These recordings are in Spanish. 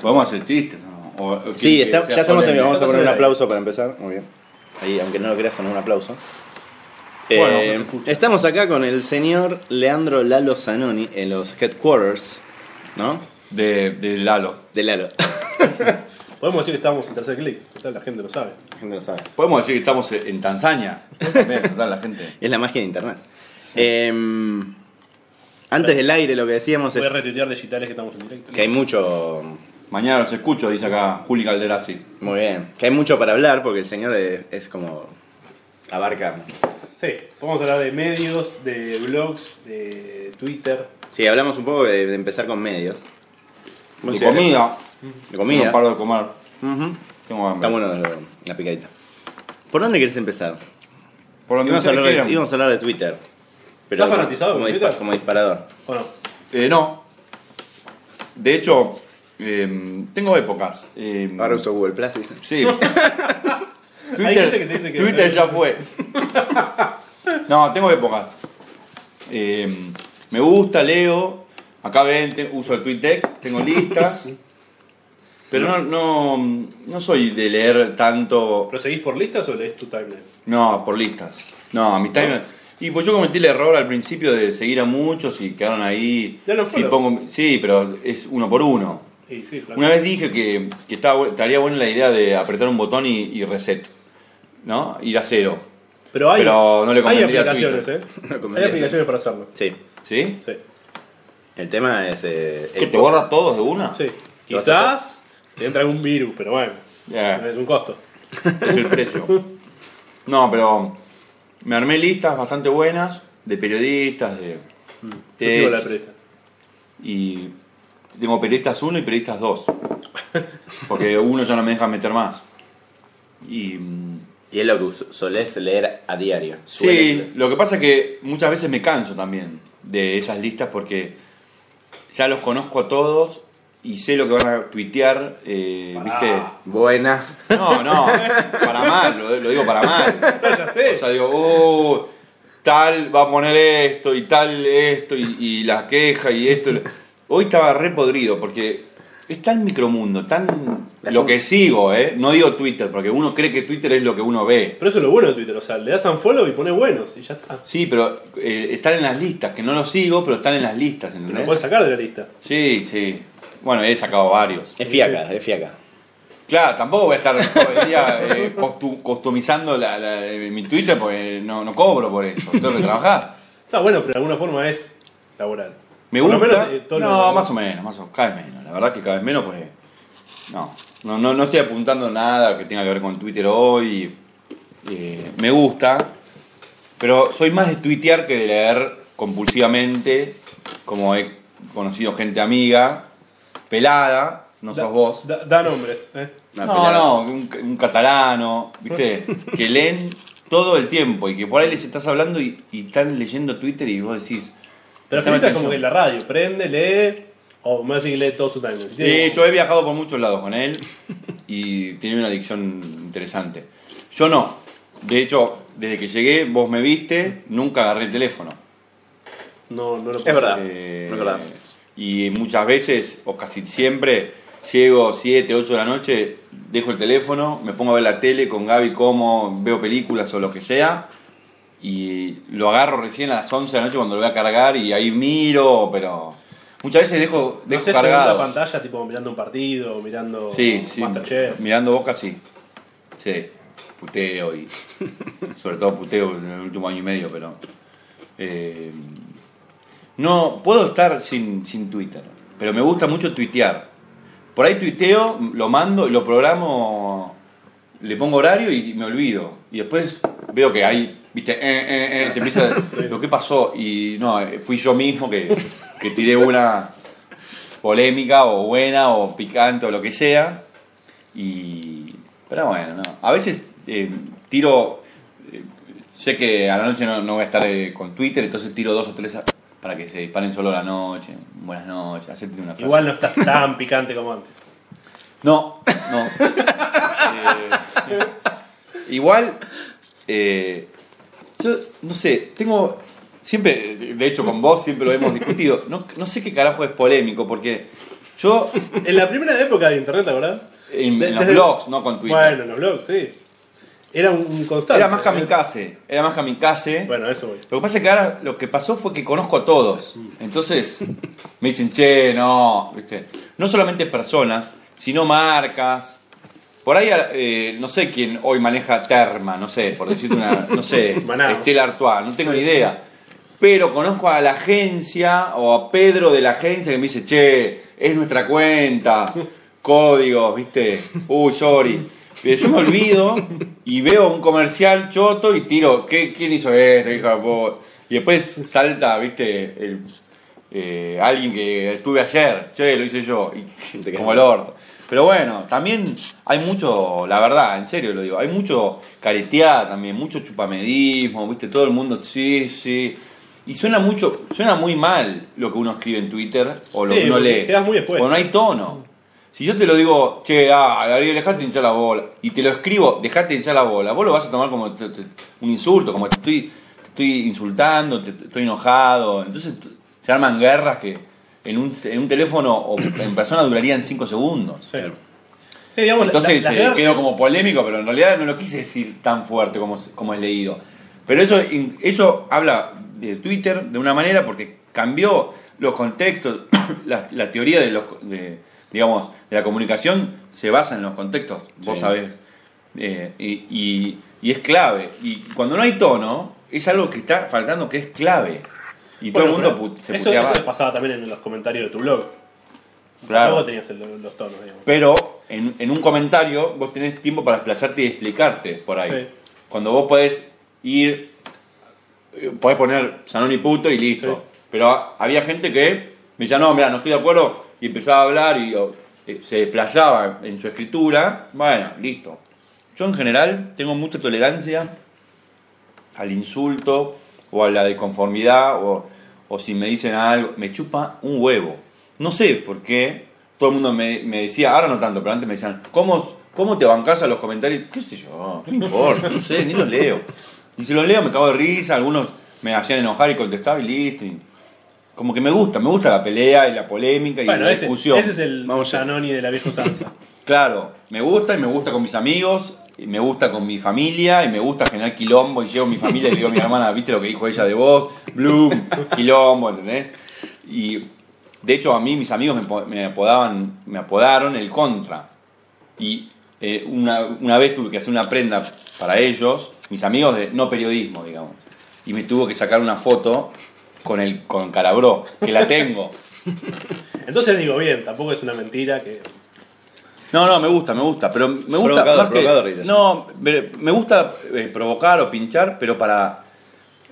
Podemos hacer chistes, ¿no? O- o Sí, está- ya estamos en. Vamos a poner un aplauso para empezar. Muy bien. Ahí, aunque no lo creas, sonó un aplauso. Bueno, Eh, estamos acá con el señor Leandro Lalo Zanoni en los headquarters, ¿no? De, de Lalo. De Lalo. Podemos decir que estamos en tercer clic. Total, La gente lo sabe. La gente lo sabe. Podemos decir que estamos en Tanzania. Total, la gente. Es la magia de internet. Eh, antes del aire, lo que decíamos Voy a es retuitear digitales que estamos en directo. que hay mucho. Mañana los escucho, dice acá Juli Calderasi. Muy bien. Que hay mucho para hablar porque el señor es, es como. abarca. Sí, podemos hablar de medios, de blogs, de Twitter. Sí, hablamos un poco de, de empezar con medios. De comida. De comida. No paro de comer. Tengo hambre. Está bueno la picadita. ¿Por dónde quieres empezar? Por donde Íbamos a, hablar de, íbamos a hablar de Twitter. ¿Estás fanatizado como, con dispa- Twitter? como disparador. ¿O no? Eh, no. De hecho, eh, tengo épocas. Eh, Ahora uso Google Plus. dice. Sí. Hay gente que te dice que- Twitter ya fue. No, tengo épocas. Eh, me gusta, leo. Acá ven, te- uso el TweetDeck, tengo listas. Pero no, no, no soy de leer tanto. ¿Lo seguís por listas o lees tu timeline? No, por listas. No, a mi time. Y pues yo cometí el error al principio de seguir a muchos y quedaron ahí. Ya no sí, pongo, sí, pero es uno por uno. Sí, sí, flaco. Una vez dije que, que estaba, estaría buena la idea de apretar un botón y, y reset. ¿No? Ir a cero. Pero hay, Pero no le hay aplicaciones, Twitter. ¿eh? No Hay aplicaciones para hacerlo. Sí. ¿Sí? Sí. El tema es. eh, ¿Que te po- borra todos de una? sí. ¿Qué vas a Quizás te entra algún virus, pero bueno, Ya, es un costo. es el precio. No, pero me armé listas bastante buenas de periodistas, de Yo sigo la y tengo periodistas 1 y periodistas 2. Porque uno ya no me deja meter más. Y mm, Y es lo que solés leer a diario. Sí, leer. lo que pasa es que muchas veces me canso también de esas listas porque ya los conozco a todos y sé lo que van a tuitear, eh, ¿viste? Buena. No, no, para mal, lo, lo digo para mal. ya sé. O sea, digo, oh, tal va a poner esto y tal esto y, y la queja y esto. Hoy estaba re podrido porque es tan micromundo, tan lo que sigo, ¿eh? No digo Twitter, porque uno cree que Twitter es lo que uno ve. Pero eso es lo bueno de Twitter, o sea, le das unfollow y pones buenos y ya está. Sí, pero eh, están en las listas, que no los sigo, pero están en las listas, Lo ¿entendés? puedes sacar de la lista. Sí, sí. Bueno, he sacado varios. Es fiaca, es fiaca. Claro, tampoco voy a estar todo el día eh, costu- customizando la- la- eh, mi Twitter porque no, no cobro por eso, tengo que trabajar. Está bueno, pero de alguna forma es laboral. Me gusta. menos, eh, todo no, lo- más o menos, más o menos. Cada vez menos. La verdad que cada vez menos, pues. No. No, no, no estoy apuntando nada que tenga que ver con Twitter hoy. Eh, me gusta. Pero soy más de tuitear que de leer compulsivamente. Como he conocido gente amiga. Pelada. No Da- sos vos. Da, da nombres, ¿eh? No, pelada. no, un, un catalano, ¿viste? que leen todo el tiempo y que por ahí les estás hablando y, y están leyendo Twitter y vos decís. Pero "Prestame Felipe es como atención". que la radio, prende, lee, o más bien lee todo su timeline. Tiene Sí, yo he viajado por muchos lados con él y tiene una adicción interesante. Yo no. De hecho, desde que llegué, vos me viste, nunca agarré el teléfono. No, no lo Es verdad. Eh, es verdad. Y muchas veces, o casi siempre, llego 7, 8 de la noche, dejo el teléfono, me pongo a ver la tele con Gaby como veo películas o lo que sea, y lo agarro recién a las 11 de la noche cuando lo voy a cargar y ahí miro, pero muchas veces dejo, No dejo sé, segunda cargado. pantalla, tipo mirando un partido, mirando Sí, sí. Masterchef. Mirando Boca, sí. Sí, puteo y. sobre todo puteo en el último año y medio, pero. eh, no, puedo estar sin, sin Twitter, pero me gusta mucho tuitear. Por ahí tuiteo, lo mando, lo programo, le pongo horario y me olvido. Y después veo que hay, viste, eh, eh, eh, te empieza, lo que pasó. Y no, eh, fui yo mismo que, que tiré una polémica o buena o picante o lo que sea. Y. Pero bueno, no. A veces eh, tiro. eh, sé que a la noche no, no voy a estar con Twitter, entonces tiro dos o tres a- para que se disparen solo la noche. Buenas noches, una frase. Igual no estás tan picante como antes. No, no. Igual, eh, yo no sé, tengo. Siempre, de hecho con vos siempre lo hemos discutido. No, no sé qué carajo es polémico, porque Yo, En la primera época de internet, ¿te acordás? en, los desde- blogs, no con Twitter. Bueno, en los blogs, sí. Era un un constante. era más kamikaze. Era más kamikaze. Bueno, a eso voy. Lo que pasa es que ahora lo que pasó fue que conozco a todos. Entonces me dicen, che, no, ¿viste? No solamente personas, sino marcas. Por ahí, eh, no sé quién hoy maneja Terma, no sé, por decirte una, no sé. Estela Artois, no tengo ni idea. Pero conozco a la agencia o a Pedro de la agencia que me dice, che, es nuestra cuenta, códigos, ¿viste? Uy, sorry. Pero yo me olvido y veo un comercial choto y tiro, ¿qué, ¿quién hizo esto? hija? Y después salta, ¿viste? El, eh, alguien que estuve ayer, che, lo hice yo, y, como el orto. Pero bueno, también hay mucho, la verdad, en serio lo digo, hay mucho careteada también, mucho chupamedismo, ¿viste? Todo el mundo, sí, sí. Y suena mucho, suena muy mal lo que uno escribe en Twitter o lo Sí, que uno lee. quedas muy expuesto. Porque no hay tono. Si yo te lo digo, che, ah, Gabriel, dejate de hinchar la bola, y te lo escribo, dejate de hinchar la bola, vos lo vas a tomar como te- te- un insulto, como te estoy, te estoy insultando, te, estoy enojado. Entonces se arman guerras que en un, en un teléfono o en persona durarían 5 segundos. Sí. Sí, digamos, la- Entonces la- eh, quedó como polémico, pero en realidad no lo quise decir tan fuerte como, como es leído. Pero eso, eso habla de Twitter de una manera porque cambió los contextos, la, la teoría de los, de, digamos, de la comunicación se basa en los contextos, vos Sí. sabés. Eh, y, y- y es clave. Y cuando no hay tono, es algo que está faltando que es clave. Y todo el mundo put- se eso, puteaba. eso pasaba también en los comentarios de tu blog. Claro. Luego tenías el- los tonos, digamos. Pero en, en un comentario vos tenés tiempo para explayarte y explicarte por ahí. Sí. Cuando vos podés ir, eh, podés poner Sanoni puto y listo. Sí. Pero había gente que me decía, no, mira, no estoy de acuerdo, y empezaba a hablar y eh, se desplayaba en su escritura. Bueno, listo. Yo en general tengo mucha tolerancia al insulto o a la desconformidad o, o si me dicen algo, me chupa un huevo. No sé por qué todo el mundo me, me decía, ahora no tanto, pero antes me decían, ¿cómo, ¿cómo te bancas a los comentarios? ¿Qué sé yo? No importa, no sé, ni los leo. Y si los leo me cago de risa, algunos me hacían enojar y contestaba y listo. y como que me gusta, me gusta la pelea y la polémica y Bueno, la ese, discusión. ese es el Vamos de la vieja usanza. Claro, me gusta y me gusta con mis amigos, me gusta con mi familia, y me gusta generar quilombo, y llevo a mi familia y digo a mi hermana, ¿viste lo que dijo ella de vos? Bloom, quilombo, ¿entendés? Y de hecho a mí mis amigos me apodaban, me apodaron el contra. Y eh, una, una vez tuve que hacer una prenda para ellos, mis amigos de no periodismo, digamos. Y me tuvo que sacar una foto con el con Calabró, que la tengo. Entonces digo, bien, tampoco es una mentira que. No, no, me gusta, me gusta, pero me gusta Provocador, más que- provocador. No, me, me gusta eh, provocar o pinchar, pero para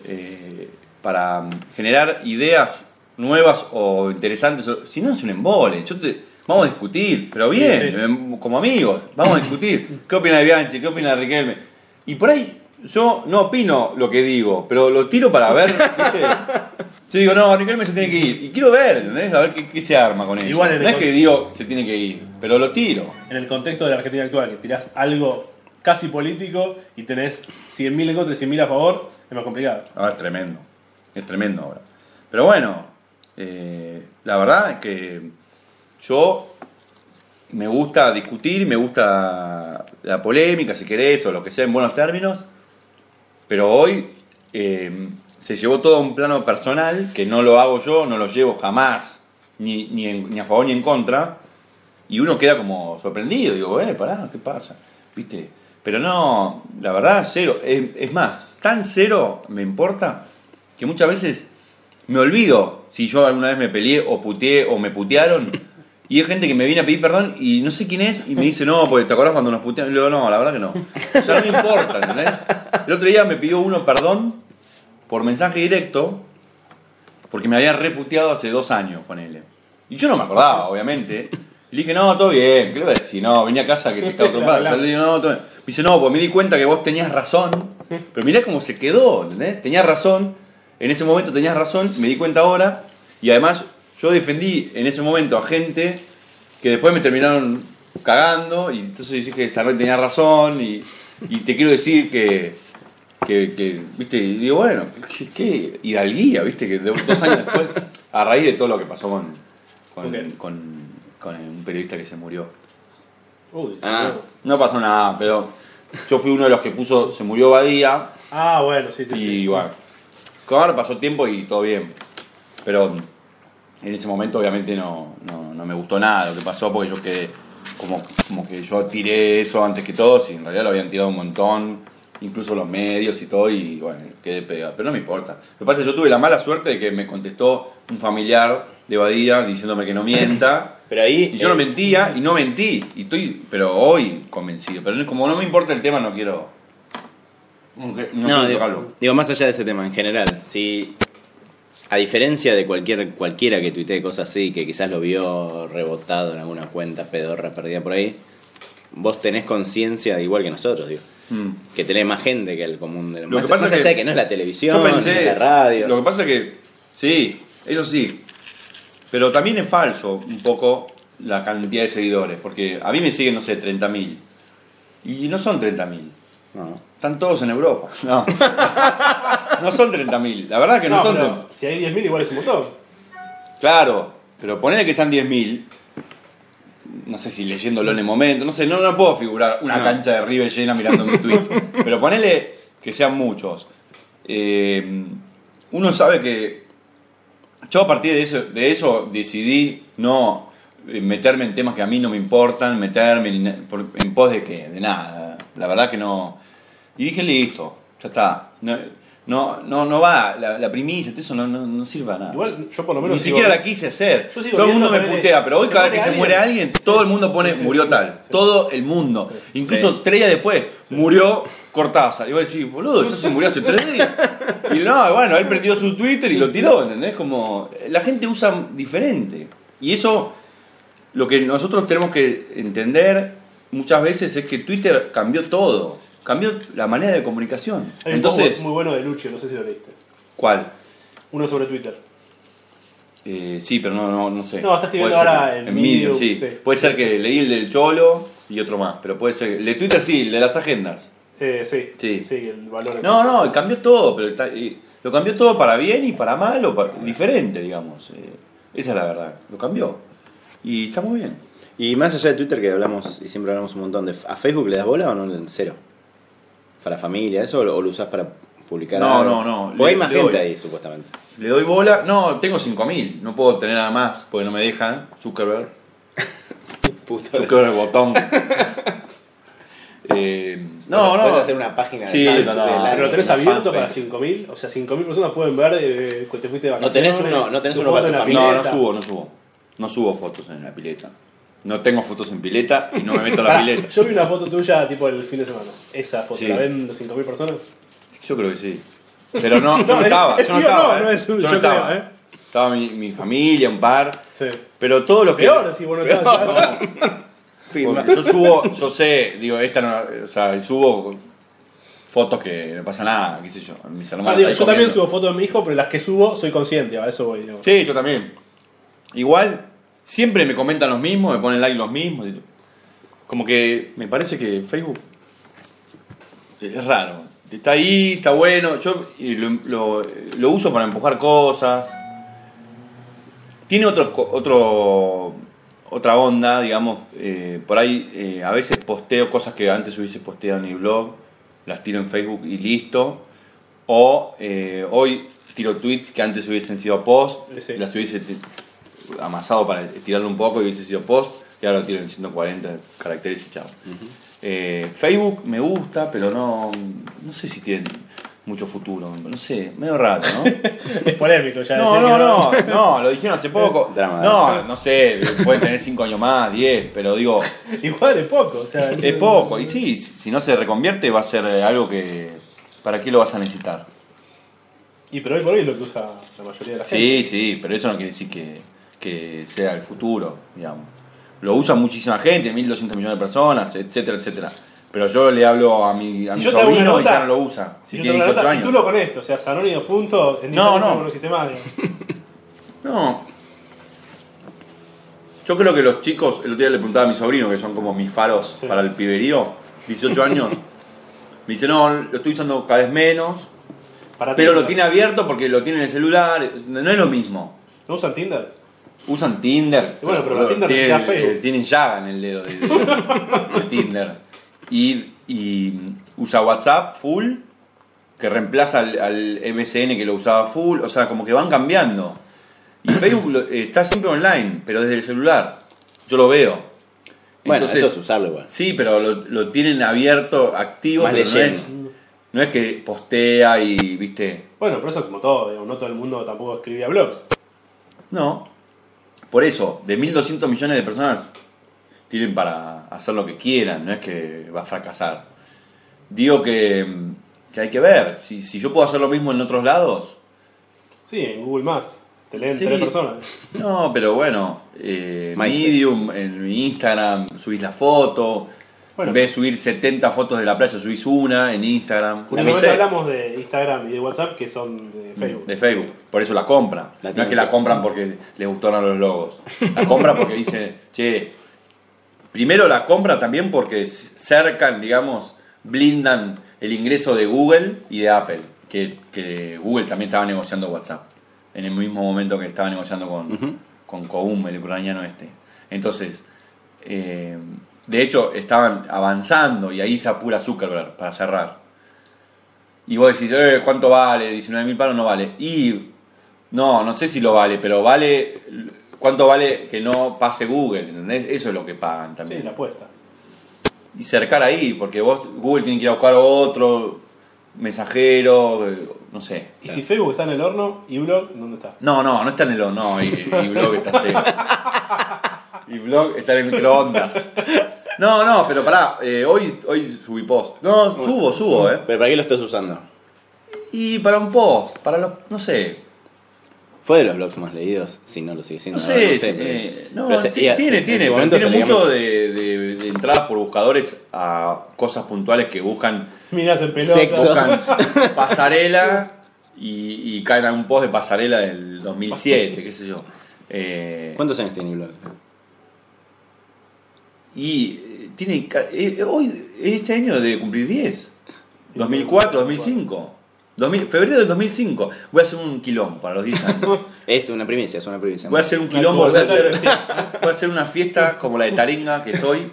eh, para mm, generar ideas nuevas o interesantes. Si no es un embole, yo te- vamos a discutir, pero bien, Sí, sí. em, como amigos, vamos a discutir. ¿Qué opina de Bianchi? ¿Qué opina de Riquelme? Y por ahí yo no opino lo que digo, pero lo tiro para ver, ¿viste? Yo digo, no, Riquelme se tiene que ir. Y quiero ver, ¿entendés? A ver qué, qué se arma con eso. Igual en no es que digo se tiene que ir, pero lo tiro. En el contexto de la Argentina actual, que tirás algo casi político y tenés 100.000 en contra y 100.000 a favor, es más complicado. Ahora es tremendo. Es tremendo ahora. Pero bueno, eh, la verdad es que yo me gusta discutir, me gusta la polémica, si querés, o lo que sea en buenos términos. Pero hoy eh, se llevó todo a un plano personal, que no lo hago yo, no lo llevo jamás, ni, ni, ni a favor ni en contra. Y uno queda como sorprendido, digo, eh, pará, ¿qué pasa? ¿Viste? Pero no, la verdad, cero. Es, es más, tan cero me importa que muchas veces me olvido si yo alguna vez me peleé o puteé o me putearon. Y hay gente que me viene a pedir perdón y no sé quién es y me dice, no, pues te acordás cuando nos putearon. Y le no, la verdad que no. O sea, no me importa, ¿entendés? El otro día me pidió uno perdón por mensaje directo porque me había reputeado hace dos años con él. Y yo no me acordaba, obviamente. Y le dije, no, todo bien. ¿Qué le voy a decir? No, vine a casa que te estaba otro padre. Le digo, no, todo bien. Me dice, no, pues me di cuenta que vos tenías razón. Pero mirá cómo se quedó, ¿entendés? Tenías razón. En ese momento tenías razón. Me di cuenta ahora. Y además, yo defendí en ese momento a gente que después me terminaron cagando. Y entonces dije, Sarret tenía razón. Y, y te quiero decir que, que, que, viste, y digo, bueno, qué, qué hidalguía, viste, que dos años después, a raíz de todo lo que pasó con, con, Ok. con, con un periodista que se murió. Uy, Ah. No pasó nada, pero yo fui uno de los que puso, se murió Badía, Ah, bueno, sí, sí. y sí. bueno, ahora pasó tiempo y todo bien. Pero en ese momento obviamente no, no, no me gustó nada lo que pasó porque yo quedé como, como que yo tiré eso antes que todos y en realidad lo habían tirado un montón, incluso los medios y todo y bueno, quedé pegado. Pero no me importa. Lo que pasa es que yo tuve la mala suerte de que me contestó un familiar de Badía diciéndome que no mienta. Pero ahí. Y yo no eh, mentía y no mentí. Y estoy, pero hoy convencido. Pero como no me importa el tema, no quiero. No, no quiero digo, digo, más allá de ese tema, en general, si a diferencia de cualquier cualquiera que tuitee cosas así, que quizás lo vio rebotado en alguna cuenta pedorra perdida por ahí, vos tenés conciencia igual que nosotros, digo. Mm. Que tenés más gente que el común de Lo más, que pasa más es allá que de que no es la televisión, no es la radio. Lo que pasa es que. Sí, eso sí. Pero también es falso un poco la cantidad de seguidores. Porque a mí me siguen, no sé, 30.000. Y no son 30.000. No. Están todos en Europa. No. no son 30.000. La verdad que no, No, son. pero 30.000. si hay 10.000 igual es un montón. Claro, pero ponele que sean 10.000. No sé si leyéndolo en el momento, no sé, no, no puedo figurar una No. cancha de River llena mirando mi tweet. pero ponele que sean muchos. Eh, uno sabe que yo a partir de eso, de eso decidí no eh, meterme en temas que a mí no me importan, meterme en, en pos de que, de nada. La verdad que no. Y dije, listo, ya está. No, no, no, no va, la, la primicia, todo eso no, no, no sirve a nada. Igual yo por lo menos. Ni sigo- siquiera la quise hacer. Yo Todo el mundo me putea, pero hoy ¿se cada vez que se muere alguien? Sí. todo el mundo pone Sí, murió sí, tal. Todo el mundo. Incluso tres días después, murió Cortázar. Y vos decís, boludo, eso se murió hace tres días. Y no, bueno, él prendió su Twitter y lo tiró, ¿entendés? Como la gente usa diferente. Y eso, lo que nosotros tenemos que entender muchas veces es que Twitter cambió todo. Cambió la manera de comunicación. Hay un Entonces, muy bueno de Lucho, no sé si lo leíste. ¿cuál? Uno sobre Twitter. Eh, sí, pero no, no, no sé. No, está escribiendo Puede ser ahora que- en en Medium, Medium, sí. sí. Puede ser que leí el del Cholo y otro más, pero puede ser. El de Twitter sí, el de las agendas. Eh, sí, Sí. el valor. No, no, cambió todo, pero está- lo cambió todo para bien y para mal o para- diferente, digamos. Eh, esa es la verdad, lo cambió. Y está muy bien. Y más allá de Twitter, que hablamos y siempre hablamos un montón de. ¿A Facebook le das bola o no? Cero. ¿Para familia, eso? ¿O lo, usás para publicar? No, algo? no, no, Porque le- hay más gente doy. ahí, supuestamente. Le doy bola. No, tengo 5000, no puedo tener nada más porque no me dejan. Zuckerberg. Puto. Zuckerberg botón. Eh, no, no. Puedes hacer una página Sí, de no, no, de la- Pero lo tenés abierto para fanpage. 5.000, o sea, 5.000 personas pueden ver eh, que te fuiste de No vacaciones. tenés uno- no tenés uno foto para en tu la familia. No, no subo, no subo. No subo fotos en la pileta. No tengo fotos en pileta y no me meto a la Pará, pileta. yo vi una foto tuya tipo el fin de semana. Esa foto, Sí. ¿la ven 5.000 personas? Yo creo que sí. Pero no, yo no No, es- estaba. es yo no sí o estaba. no, eh. no es- yo yo no estaba. eh. Estaba mi, mi familia, un par. Sí. Pero todos los que. Peor si vos no estabas. Porque yo subo, yo sé, digo, esta no. O sea, subo fotos que no pasa nada, qué sé yo. Mis hermanos. Ah, digo, ahí yo también comiendo. subo fotos de mi hijo, pero las que subo soy consciente, a eso voy. Digo. Sí, yo también. Igual, siempre me comentan los mismos, me ponen like los mismos. Como que me parece que Facebook es raro. Está ahí, está bueno. Yo lo, lo- lo uso para empujar cosas. Tiene otro, otro, otra onda, digamos. eh, por ahí eh, a veces posteo cosas que antes hubiese posteado en mi blog. Las tiro en Facebook y listo. O eh, hoy tiro tweets que antes hubiesen sido post, Sí. las hubiese amasado para estirarlo un poco y hubiese sido post, y ahora lo tiro en 140 caracteres y chao. Eh, Facebook me gusta, pero no, no sé si tiene mucho futuro, no sé, medio raro, ¿no? Es polémico ya. No, no, que no, no, lo dijeron hace poco. Drama, No, drama. no sé, pueden tener 5 años más, 10, pero digo, Igual es poco. O sea, es poco. Y sí, si no se reconvierte va a ser eh, algo que... ¿Para qué lo vas a necesitar? Y pero hoy por hoy es lo que usa la mayoría de la gente. Sí, sí, pero eso no quiere decir que, que sea el futuro, digamos. Lo usa muchísima gente, 1.200 millones de personas, etcétera, etcétera. Pero yo le hablo a mi, a Si mi yo sobrino y nota- ya no lo usa. Si y tiene tengo una 18 nota, años. título con esto, o sea, Sanoni dos puntos, en 10 No, no. no lo hiciste mal. No. Yo creo que los chicos, el otro día le preguntaba a mi sobrino, que son como mis faros Sí. para el piberío, 18 años, me dice, no, lo estoy usando cada vez menos, Para pero lo tiene abierto porque lo tiene en el celular, no es lo mismo. ¿No usan Tinder? Usan Tinder. Y bueno, pero la Tinder tienen, Facebook. tienen llaga en el dedo de, de- de Tinder. Y, y usa WhatsApp full, que reemplaza al, al MSN que lo usaba full. O sea, como que van cambiando. Y Facebook lo- eh, está siempre online, pero desde el celular. Yo lo veo. Bueno, Entonces, eso es usarlo igual. Sí, pero lo, lo tienen abierto, activo, Más pero no leyendo. es, no es que postea y, viste, Bueno, pero eso es como todo, digamos, no todo el mundo tampoco escribía blogs. no. Por eso, de 1.200 millones de personas tienen para hacer lo que quieran, no es que va a fracasar. Digo que, que hay que ver, si, si yo puedo hacer lo mismo en otros lados, Sí, en Google Maps. Te leen Sí. tres personas. no, pero bueno, eh. Medium, en Instagram, subís la foto, Bueno. en vez de subir 70 fotos de la playa, subís una en Instagram. Sé. hablamos de Instagram y de WhatsApp que son de Facebook. De Facebook, por eso la compran. La no es que la compran porque les gustaron los logos. La compran porque dicen, che, primero la compra también porque cercan, digamos, blindan el ingreso de Google y de Apple, que, que Google también estaba negociando WhatsApp, en el mismo momento que estaba negociando con, Ujú. con Koum, el ucraniano este. Entonces, eh, de hecho, estaban avanzando y ahí se apura Zuckerberg para cerrar. Y vos decís, eh, ¿cuánto vale? 19 mil palos no vale. Y no, no sé si lo vale, pero vale. ¿Cuánto vale que no pase Google? ¿entendés? Eso es lo que pagan Sí, también. la apuesta. Y cercar ahí, porque vos, Google tiene que ir a buscar otro mensajero, no sé. Y si Facebook está en el horno, y blog, ¿dónde está? No, no, no está en el horno, no, y, y blog está seco. Y blog está en el microondas. No, no, pero pará, eh, hoy, hoy subí post. No, subo, subo, eh. ¿Pero para qué lo estás usando? Y para un post, para los, no sé, Fue de los blogs más leídos, si no lo sigue siendo. No sé, no sé, eh, pero- no, pero se- ti- y- tiene, en tiene, su momento tiene se le mucho llamó- de, de, de entradas por buscadores a cosas puntuales que buscan, Mirás en pelota. Sexo. buscan pasarela y, y caen a un post de pasarela del 2007, qué sé yo. Eh, ¿Cuántos años tiene el blog? Y eh, tiene, ca- eh, hoy, este año de cumplir 10, 2004, 2005. 2000, febrero del 2005. Voy a hacer un quilombo para los 10 años. Es una primicia, es una primicia. Voy a hacer un quilombo, voy a hacer, voy a hacer una fiesta como la de Taringa que soy.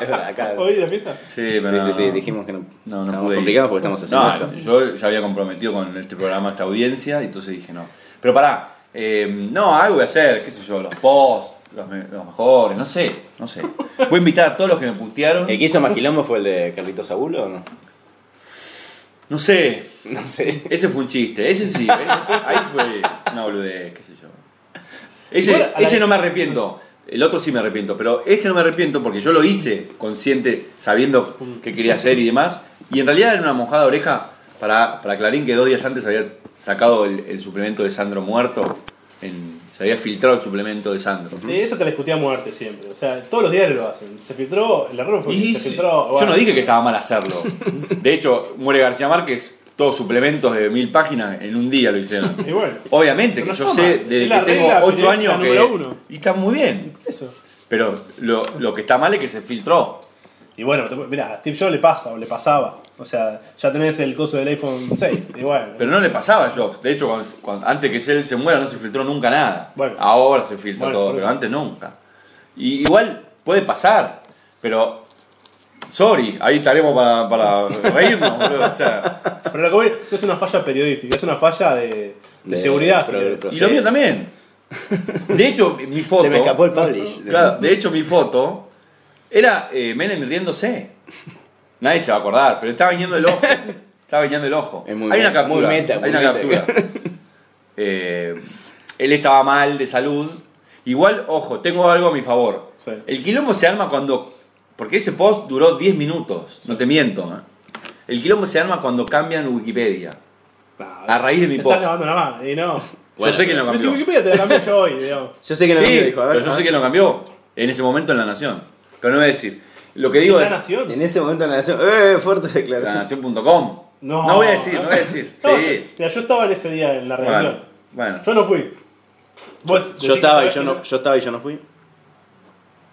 Es verdad, acá. ¿Hoy de fiesta? Sí, Sí, pero sí, no- sí, dijimos que no. No, no pude ir. complicados porque estamos haciendo No, esto. Yo ya había comprometido con este programa, esta audiencia, y entonces dije no. Pero pará, eh, no, algo voy a hacer, qué sé yo, los posts, los, me- los mejores, no sé, no sé. Voy a invitar a todos los que me putearon. ¿El que hizo más quilombo fue el de Carlitos Abulo o no? No sé, No sé. ese fue un chiste, ese sí, ¿ves? ahí fue una boludez, qué sé yo. Ese, Igual a la- ese no me arrepiento, el otro sí me arrepiento, pero este no me arrepiento porque yo lo hice consciente, sabiendo qué quería hacer y demás. Y en realidad era una mojada de oreja para, para Clarín que dos días antes había sacado el, el suplemento de Sandro muerto. en- se había filtrado el suplemento de Sandro. Sí, eso te la discutía a muerte siempre. O sea, todos los diarios lo hacen. Se filtró, el error fue que se filtró. yo no dije que estaba mal hacerlo. De hecho, muere García Márquez, todos suplementos de mil páginas en un día lo hicieron. Y bueno, Obviamente que yo sé desde que tengo regla 8 periodística años que. uno. Y está muy bien. eso. Pero lo, lo que está mal es que se filtró. Y bueno, mirá, a Steve Jobs le pasa o le pasaba. O sea, ya tenés el coso del iPhone 6. Y bueno, Pero no le pasaba a Jobs. De hecho, cuando- cuando- antes que él se muera no se filtró nunca nada. Bueno. Ahora se filtra Bueno, todo, pero eso. antes nunca. Y igual puede pasar, pero. Sorry, ahí estaremos para, para reírnos, boludo. O sea, Pero lo que voy no es una falla periodística, es una falla de, de De- seguridad. pero- y lo mío también. De hecho, mi foto. Se me escapó el publish. Claro, de hecho mi foto era eh, Menem riéndose. Nadie se va a acordar, pero estaba viniendo el ojo. Estaba viniendo el ojo. Es muy hay una captura. muy meta, hay muy una meta. captura. Eh, él estaba mal de salud. Igual, ojo, tengo algo a mi favor. Sí. El quilombo se arma cuando. Porque ese post duró 10 minutos, no te miento. ¿eh? El quilombo se arma cuando cambian Wikipedia. No, A raíz de mi post. Estás lavando la mano, y no. yo sé que lo cambió. Wikipedia te la cambié yo hoy, digamos. Yo sé sí, dijo, a ver. pero yo a sé que lo cambió en ese momento en La Nación. Pero no voy a decir. Lo que digo ¿La es nación? En ese momento en la nación. ¡Eh! Fuerte declaración. lanación.com. No, No voy a decir, no voy a decir. No, Sí. yo, mira, yo estaba en ese día en la reunión. Bueno, bueno. Yo no fui. Vos Yo estaba y ¿sabés yo no, yo estaba y yo no fui.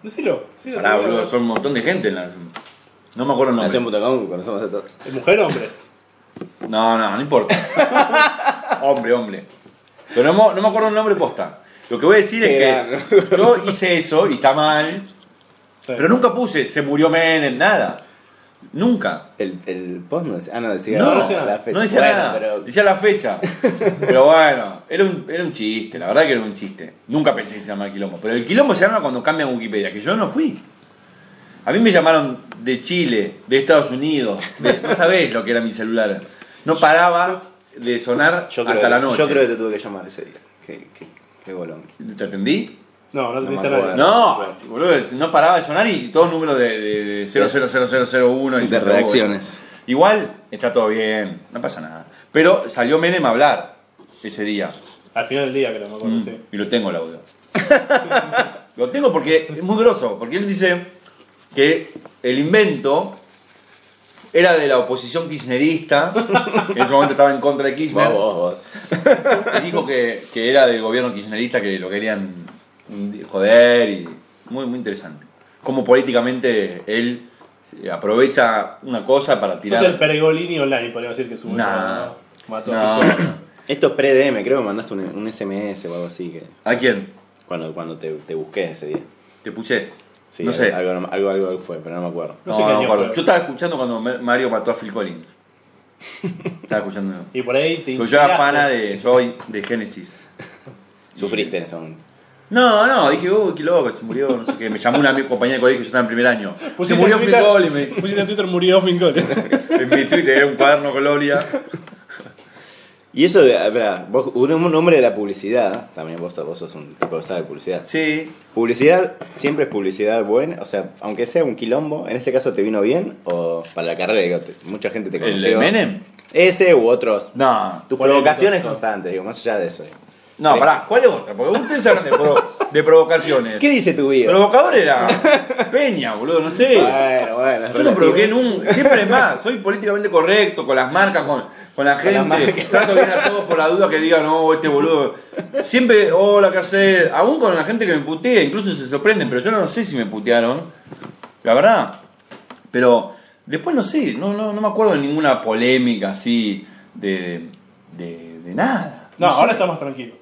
Decilo. decilo Pará, boludo, son un montón de gente en la. No me acuerdo el nombre. Nación.com, conocemos a todos. ¿Es mujer o hombre? No, no, no importa. hombre, hombre. Pero no, me- no me acuerdo el nombre posta. Lo que voy a decir Qué es que yo hice eso y está mal, Sí. pero nunca puse se murió Menem, nada. Nunca. El, el post no decía, ah, no decía, No, la nada. fecha. No decía Bueno, nada, pero decía la fecha. Pero bueno, era un, era un chiste, la verdad que era un chiste. Nunca pensé que se llamaba quilombo. Pero el quilombo se llama cuando cambian Wikipedia, que yo no fui. A mí me llamaron de Chile, de Estados Unidos, de- no sabés lo que era mi celular. No paraba de sonar hasta la noche. yo creo que te tuve que llamar ese día. Qué, qué, qué bolón. ¿Te atendí? No, no te No nadie. No, sí, boludo, no paraba de sonar y todos números de, de, de 000001 y De redacciones. Igual está todo bien, no pasa nada. Pero salió Menem a hablar ese día. Al final del día, creo, me acuerdo, Mm, sí. Y lo tengo el audio. lo tengo porque es muy grosso, porque él dice que el invento era de la oposición kirchnerista, en ese momento estaba en contra de Kirchner, Vos, vos, vos. y dijo que, que era del gobierno kirchnerista que lo querían joder y muy, muy interesante. Cómo políticamente él aprovecha una cosa para tirar... el Peregolini online, podríamos decir que su Nah. mató No. Esto es pre-DM, creo que me mandaste un, un SMS o algo así que ¿A quién? cuando, cuando te, te busqué ese día. Te puse. Sí, no algo, sé. Algo, algo, algo, algo fue, pero no me acuerdo. No sé qué año acuerdo. Yo estaba escuchando cuando Ma- Mario mató a Phil Collins. estaba escuchando. Y por ahí te yo era fana de. Soy de Genesis. Sufriste en ese momento. No, no, dije, uy, qué loco, se murió, no sé qué. Me llamó una compañía de colegio, yo estaba en primer año. Se Pusiste murió Collins. me- Pusiste en Twitter murió Collins. En mi Twitter era un cuaderno colonia. Y eso, de, espera, vos, un, un hombre de la publicidad, también vos, vos sos un tipo que sabe de publicidad. Sí. ¿Publicidad siempre es publicidad buena? O sea, aunque sea un quilombo, ¿en ese caso te vino bien? ¿O para la carrera, digo, te- mucha gente te ¿El conoció? de Menem? Ese u otros. No. Tus provocaciones constantes, digo, más allá de eso. digo. No, pará, ¿cuál es otra? Porque ustedes hablan de, pro- de provocaciones. ¿Qué dice tu vida? Provocador era Peña, boludo, no sé. Bueno, bueno. es Yo no provoqué nunca, siempre es más, soy políticamente correcto con las marcas, con, con la gente, marcas. trato bien a todos por la duda que digan, no, este boludo. Siempre, hola, ¿qué haces? Aún con la gente que me putea, incluso se sorprenden, pero yo no sé si me putearon, la verdad. Pero después no sé, no, no, no me acuerdo de ninguna polémica así, de, de, de nada. No, sé. ahora está más tranquilo.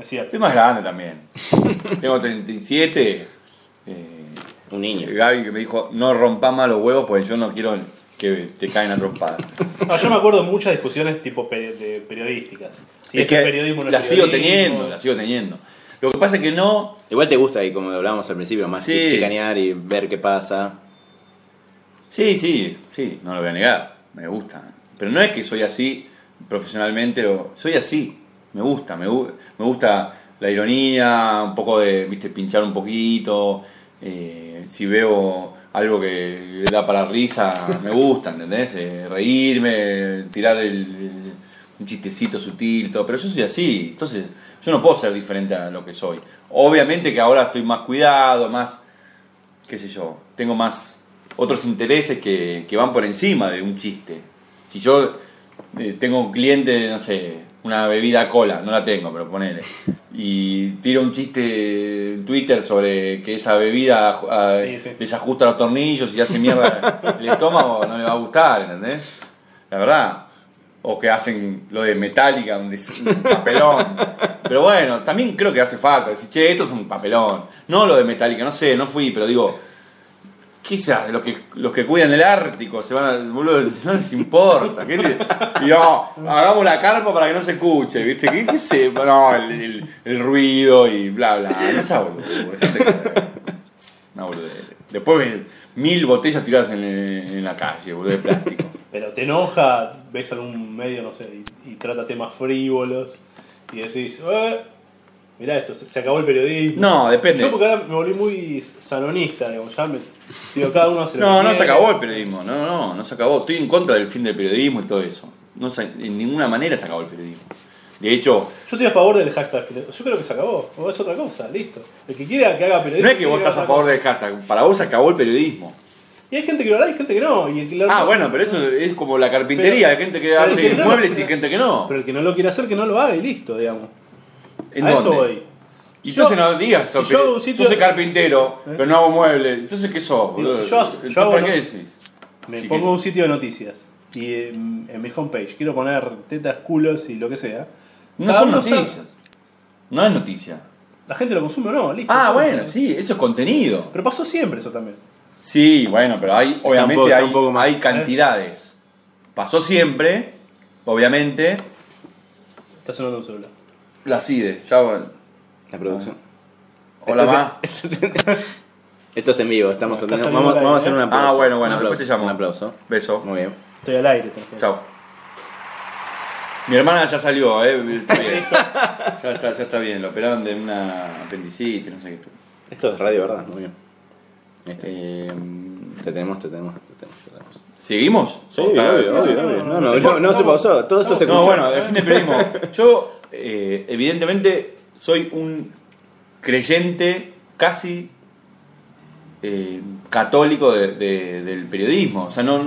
Es cierto. Estoy más grande también. Tengo 37. Eh, Un niño. Gaby que me dijo, no rompa más los huevos porque yo no quiero que te caen a trompadas. No, yo me acuerdo de muchas discusiones tipo peri- de periodísticas. Si es este que periodismo no es la sigo teniendo, la sigo teniendo. Lo que pasa es que no... Igual te gusta ahí, como hablábamos al principio, más Sí. chicanear y ver qué pasa. Sí, sí, sí, no lo voy a negar, me gusta. Pero no es que soy así profesionalmente, o soy así, me gusta, me, me gusta la ironía, un poco de, viste, pinchar un poquito, eh, si veo algo que da para risa, me gusta, ¿entendés? Eh, reírme, tirar el, un chistecito sutil, todo, pero yo soy así, entonces yo no puedo ser diferente a lo que soy. Obviamente que ahora estoy más cuidado, más qué sé yo, tengo más otros intereses que, que van por encima de un chiste. Si yo eh, tengo un cliente, no sé, una bebida cola, no la tengo, pero ponele, y tiro un chiste en Twitter sobre que esa bebida ah, Sí, sí. desajusta los tornillos y hace mierda el estómago, no le va a gustar, ¿entendés? La verdad. O que hacen lo de Metallica, un, un papelón. Pero bueno, también creo que hace falta decir, che, esto es un papelón. No lo de Metallica, no sé, no fui, pero digo, quizás los que, los que cuidan el Ártico se van a. boludo, no les importa. ¿qué te- y no, hagamos la carpa para que no se escuche, ¿viste? ¿Qué, qué? No, el, ruido y bla, bla. No sea boludo. No, boludo. Después mil botellas tiradas en, en la calle, boludo, de plástico. Pero te enoja, ves algún medio, no sé, y, y trata temas frívolos y decís, eh, mirá esto, se, se acabó el periodismo. No, depende. Yo porque ahora me volví muy sanonista, digamos, ya me, digo, cada uno hace lo No, que no se acabó el periodismo, no, no, no se acabó. Estoy en contra del fin del periodismo y todo eso. No se- en ninguna manera se acabó el periodismo. De hecho, Yo estoy a favor del hashtag, yo creo que se acabó, o es otra cosa, listo. El que quiera que haga periodismo... no es que vos estás a favor cosa. del hashtag, para vos se acabó el periodismo. Y hay gente que lo hará y gente que no. Y el que lo- Ah, bueno, pero eso es como la carpintería, Pero- hay gente que hace que no- muebles y gente que no. Pero el que no lo quiere hacer, que no lo haga y listo, digamos. ¿En a dónde? eso voy. Y Yo- entonces no digas, si yo hago un sitio- soy carpintero, ¿Eh? pero no hago muebles. Entonces, ¿qué sos? Digo, boludo? si yo hago- yo Entonces, hago ¿Para no- qué decís? Me Sí, pongo que- un sitio de noticias y en, en mi homepage quiero poner tetas, culos y lo que sea. No Cada son uno sabe- noticias. No es noticia. La gente lo consume o no, listo. Ah, bueno, sí, eso es contenido. Pero pasó siempre eso también. Sí, bueno, pero hay, obviamente poco- está hay, un poco más. hay cantidades. Pasó siempre, obviamente, Está sonando un celular. La CIDE. Ya. La producción. Hola, ma. Esto es en vivo, estamos Está haciendo- saliendo vamos, al vamos a hacer un ¿eh? aplauso. Ah, bueno, bueno, un después te aplauso, llamo. Un aplauso. Beso. Muy bien. Estoy al aire. que- Chao. Mi hermana ya salió, ¿eh? Está bien. ya, está, ya está bien, lo operaron de una apendicitis, no sé qué. Esto es radio, ¿verdad? Muy bien. Eh, Te tenemos, te tenemos, te tenemos. Te tenemos. ¿Seguimos? Sí, ¿O está- obvio, obvio, no, obvio. no, No, no no, se no, no pausó. Todo eso se No, escuchó. bueno, el fin de periodismo. Yo, eh, evidentemente, soy un creyente casi eh, católico de- de- del periodismo. O sea, no.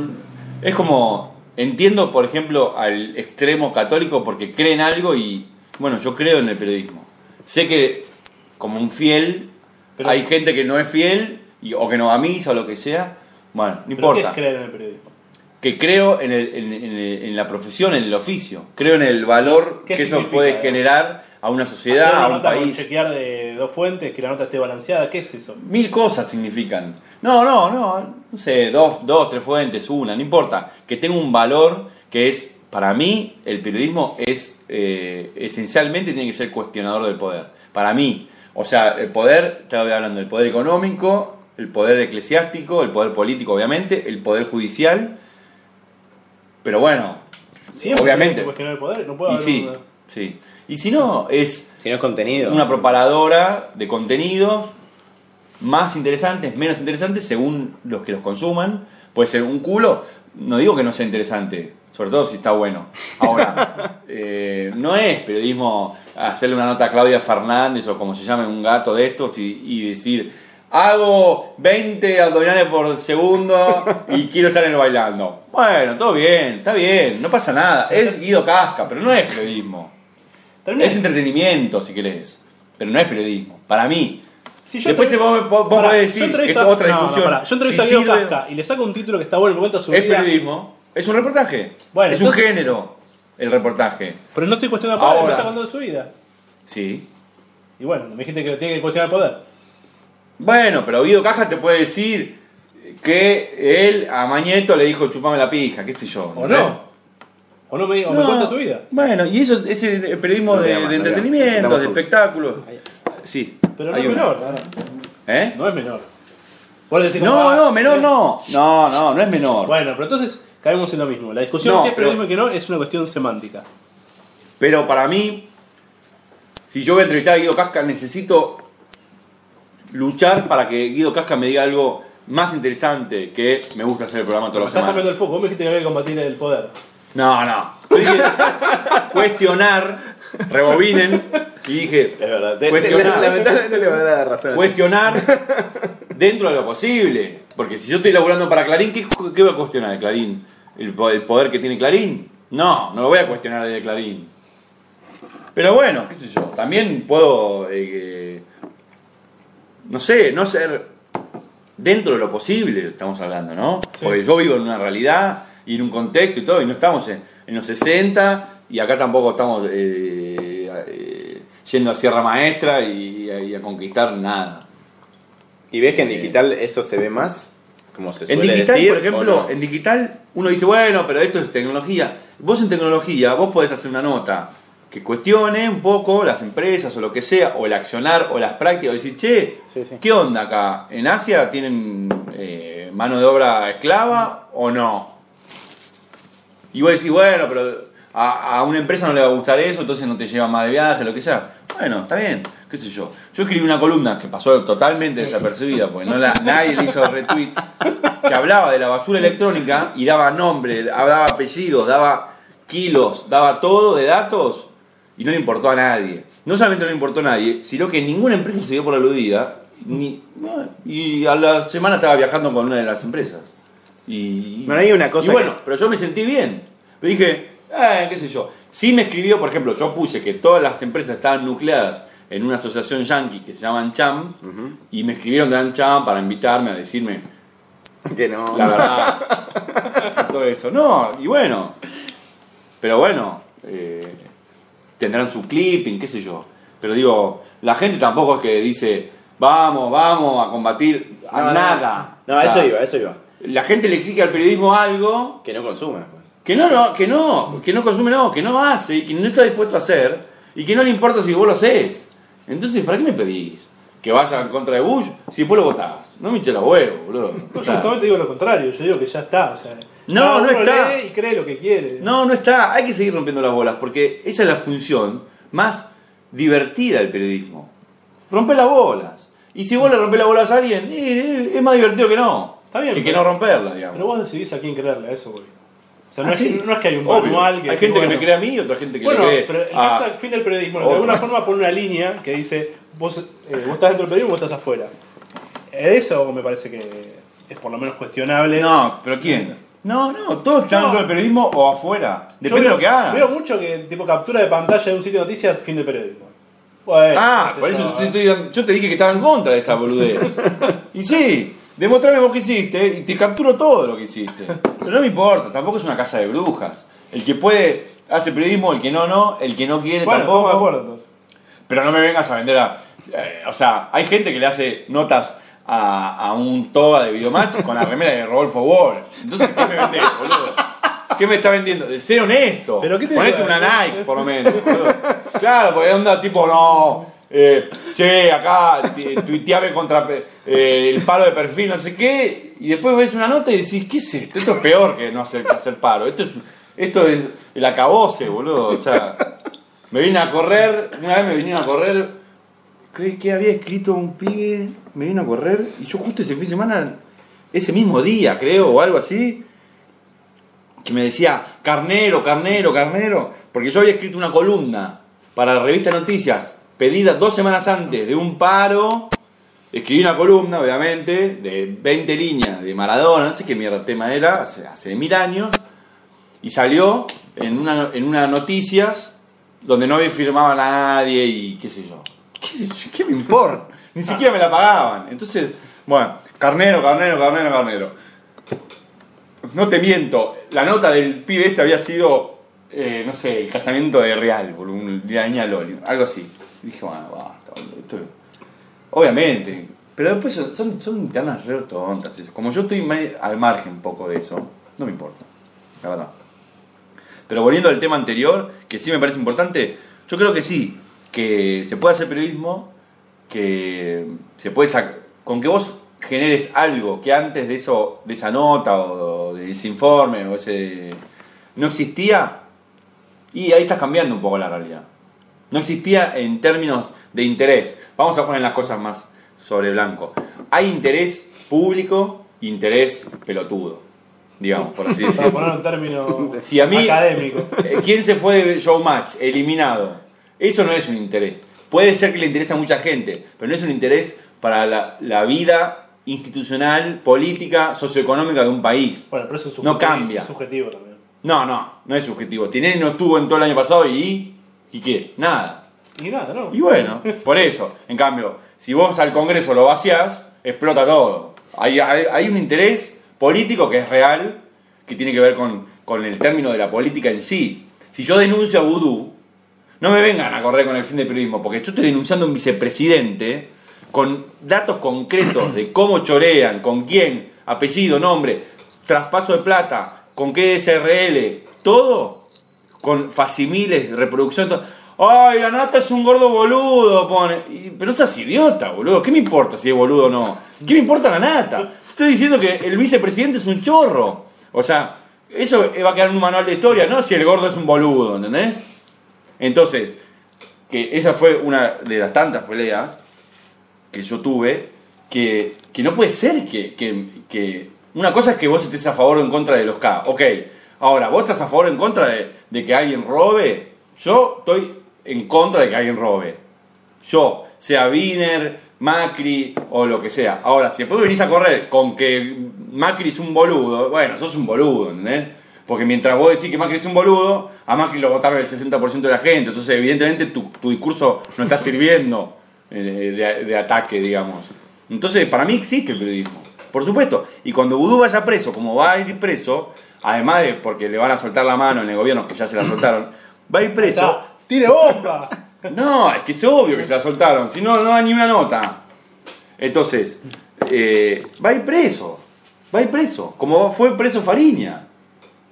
Es como. Entiendo, por ejemplo, al extremo católico porque creen algo y. Bueno, yo creo en el periodismo. Sé que, como un fiel, Pero- hay gente que no es fiel y- o que no va a misa o lo que sea. Bueno, no ¿Pero importa ¿Qué es creer en el periodismo? Que creo en, el- en- en- en la profesión, en el oficio. Creo en el valor ¿Qué que eso puede generar a una sociedad, una a un nota con país. chequear de dos fuentes, que la nota esté balanceada, ¿qué es eso? Mil cosas significan. No, no, no, no sé, dos, dos, tres fuentes, una, no importa. Que tenga un valor que es, para mí, el periodismo es eh, esencialmente tiene que ser cuestionador del poder. Para mí. O sea, el poder, estaba hablando del poder económico, el poder eclesiástico, el poder político, obviamente, el poder judicial. Pero bueno, Siempre obviamente. cuestionar el poder, no puede Y haber sí, una- sí. Y si no, es Si no es contenido. una preparadora de contenidos más interesantes, menos interesantes, según los que los consuman. Puede ser un culo, no digo que no sea interesante, sobre todo si está bueno. Ahora, eh, no es periodismo hacerle una nota a Claudia Fernández o como se llame un gato de estos y, y decir, hago 20 abdominales por segundo y quiero estar en el bailando. Bueno, todo bien, está bien, no pasa nada. Es Guido Casca, pero no es periodismo. Es entretenimiento, si querés. Pero no es periodismo. Para mí. Si yo Después vos, vos- Pará, podés decir, es otra no, no, discusión. pará, Yo entrevisto Si a Guido sirve- Casca y le saco un título que está bueno, cuenta su Es vida. periodismo. Es un reportaje. Bueno, es un entonces- género, el reportaje. Pero no estoy cuestionando el poder, me Ahora. está contando su vida. Sí. Y bueno, me dijiste que tiene que cuestionar el poder. Bueno, pero Guido Caja te puede decir que él a Mañeto le dijo chupame la pija, qué sé yo. O no. O no me, o me No. cuenta su vida. Bueno, y eso es el periodismo No de, no entretenimiento, de espectáculos. Sí. Pero no hay es menor. ¿Eh? No es menor. Vos le decís como, No, ah, no, menor eh, no. No, no, no es menor. Bueno, pero entonces caemos en lo mismo. La discusión No, de qué es pero- periodismo y qué no es una cuestión semántica. Pero para mí, si yo voy a entrevistar a Guido Casca, necesito luchar para que Guido Casca me diga algo más interesante que me gusta hacer el programa todas las Estás cambiando semanas. el foco. Vos me dijiste que había que combatir el poder. No, no. Yo dije cuestionar, rebobinen, y dije Es verdad. Te- te- cuestionar, lamentablemente le voy a dar razón. cuestionar dentro de lo posible. Porque si yo estoy laburando para Clarín, ¿qué, qué voy a cuestionar de Clarín? ¿El, po- el poder que tiene Clarín? No, no lo voy a cuestionar de Clarín. Pero bueno, qué sé yo, también puedo, eh, no sé, no ser dentro de lo posible, estamos hablando, ¿no? Sí. Porque yo vivo en una realidad y en un contexto y todo, y no estamos en, en los 60 y acá tampoco estamos eh, eh, yendo a Sierra Maestra y, a- y a conquistar nada. ¿Y ves que en digital eso se ve más? Como se En suele digital, decir, por ¿o ejemplo, no? en digital uno dice, bueno, pero esto es tecnología. Vos en tecnología, vos podés hacer una nota que cuestione un poco las empresas o lo que sea, o el accionar o las prácticas, o decir, che, Sí, sí. ¿qué onda acá? ¿En Asia tienen eh, mano de obra esclava o no? Y vos decís, bueno, pero a, a una empresa no le va a gustar eso, entonces no te lleva más de viaje, lo que sea. Bueno, está bien, qué sé yo. Yo escribí una columna que pasó totalmente desapercibida, porque no la- nadie le hizo retweet, que hablaba de la basura electrónica y daba nombre, daba apellidos, daba kilos, daba todo de datos y no le importó a nadie. No solamente no le importó a nadie, sino que ninguna empresa se dio por aludida ni, y a la semana estaba viajando con una de las empresas. Y, Bueno, hay una cosa y bueno, que- pero yo me sentí bien. Pero dije, eh, qué sé yo. Sí me escribió, por ejemplo, yo puse que todas las empresas estaban nucleadas en una asociación yankee que se llama Cham y me escribieron de Cham para invitarme a decirme Que no. la verdad. todo eso. No, y bueno. Pero bueno, eh, tendrán su clipping, qué sé yo. Pero digo, la gente tampoco es que dice, vamos, vamos a combatir a No, nada. No, O sea, eso iba, eso iba. La gente le exige al periodismo algo Que no consume. pues. que no, no, que no, que no consume, no, que no hace que no está dispuesto a hacer y que no le importa si vos lo haces. Entonces, ¿para qué me pedís? Que vaya en contra de Bush si después lo votás. No me eche la huevo, boludo. No, yo justamente digo lo contrario, yo digo que ya está. O sea, No, no está. lee y cree lo que quiere. no, no está. Hay que seguir rompiendo las bolas porque esa es la función más divertida del periodismo. Romper las bolas. Y si vos le rompés las bolas a alguien, es más divertido que no. Está bien, Que, que no romperla, digamos. Pero vos decidís a quién creerle, a eso voy. O sea, no, Ah, es, sí. que, no es que hay un Obvio. manual que Hay gente que me cree a mí y otra gente que Bueno, cree pero el a- fin del periodismo, de alguna forma pone una línea que dice, vos, eh, vos estás dentro del periodismo o estás afuera. Eso me parece que es por lo menos cuestionable. No, pero ¿quién? No, no, todos están dentro del periodismo o afuera. Depende de lo que hagan. Veo mucho que tipo captura de pantalla de un sitio de noticias, fin del periodismo. Bueno, ah, sé por eso yo, yo te, eh. yo te dije que estaba en contra de esa boludez. y sí, demostrame vos que hiciste y te capturo todo lo que hiciste. Pero no me importa, tampoco es una casa de brujas. El que puede hace periodismo, el que no, no, el que no quiere Bueno, tampoco. de acuerdo entonces. Pero no me vengas a vender a. eh, o sea, hay gente que le hace notas a, a un toga de videomatch con la remera de Rodolfo Wall. Entonces, ¿qué me vendés, boludo? ¿Qué me está vendiendo? De ser honesto. ¿Pero qué te Ponete digo? una Nike, por lo menos. boludo. Claro, porque onda tipo, no. eh, che, acá tuiteame contra eh, el paro de perfil, no sé qué. Y después ves una nota y decís, ¿qué es esto? Esto es peor que no hacer, que hacer paro. Esto es, esto es el acabose, boludo. O sea. Me vine a correr, una vez me vinieron a correr, que, que había escrito un pibe, me vino a correr, y yo justo ese fin de semana, ese mismo día creo, o algo así, que me decía, carnero, carnero, carnero, porque yo había escrito una columna para la revista Noticias, pedida dos semanas antes de un paro, escribí una columna, obviamente, de 20 líneas de Maradona, no sé qué mierda tema era, hace, mil años, y salió en una, en una noticias donde no firmaba nadie y qué sé yo. ¿Qué, sé yo? ¿Qué me importa? Ni siquiera me la pagaban. Entonces, bueno, carnero, carnero, carnero, carnero. No te miento, la nota del pibe este había sido, eh, no sé, el casamiento de Real, por un de la niña Loli, algo así. Y dije, bueno, basta, esto- Obviamente, pero después son, son, son internas re tontas. eso. Como yo estoy al margen un poco de eso, no me importa, la verdad. Pero volviendo al tema anterior, que sí me parece importante, yo creo que sí, que se puede hacer periodismo, que se puede sacar, con que vos generes algo que antes de eso, de esa nota o de ese informe o ese no existía, y ahí estás cambiando un poco la realidad. No existía en términos de interés. Vamos a poner las cosas más sobre blanco. Hay interés público interés pelotudo, digamos, por así Para decirlo. poner un término Si a mí- académico. Eh, ¿Quién se fue de Showmatch? Eliminado. Eso no es un interés. Puede ser que le interese a mucha gente, pero no es un interés para la, la vida institucional, política, socioeconómica de un país. Bueno, pero eso es subjetivo, No cambia. es subjetivo también. No, no, no es subjetivo. Tinelli no estuvo en todo el año pasado y... ¿Y qué? Nada. Y nada, ¿no? Y bueno, por eso. En cambio, si vos al Congreso lo vaciás, explota todo. Hay, hay, hay un interés político que es real, que tiene que ver con, con el término de la política en sí. Si yo denuncio a Vudú, no me vengan a correr con el fin de periodismo, porque yo estoy denunciando a un vicepresidente con datos concretos de cómo chorean, con quién, apellido, nombre, traspaso de plata, con qué SRL, todo con facimiles, reproducción. Ay, la nata es un gordo boludo, pone. Pero no seas idiota, boludo. ¿Qué me importa si es boludo o no? ¿Qué me importa la nata? Estoy diciendo que el vicepresidente es un chorro. O sea, eso va a quedar en un manual de historia, no si el gordo es un boludo, ¿entendés? Entonces, que esa fue una de las tantas peleas que yo tuve, que, que no puede ser que, que- que- Una cosa es que vos estés a favor o en contra de los K. Ok, ahora, vos estás a favor o en contra de, de que alguien robe. Yo estoy en contra de que alguien robe. Yo, sea Wiener, Macri o lo que sea. Ahora, si después venís a correr con que Macri es un boludo, bueno, sos un boludo, ¿entendés? Porque mientras vos decís que Macri es un boludo, a Macri lo votaron el 60% de la gente. Entonces, evidentemente, tu, tu discurso no está sirviendo eh, de, de ataque, digamos. Entonces, para mí existe el periodismo. Por supuesto. Y cuando Vudú vaya preso, como va a ir preso, además de porque le van a soltar la mano en el gobierno, que ya se la soltaron, va a ir preso. ¡Tire bomba! No, es que es obvio que se la soltaron, si no, no hay ni una nota. Entonces, eh, va a ir preso, va a ir preso, como fue preso Fariña.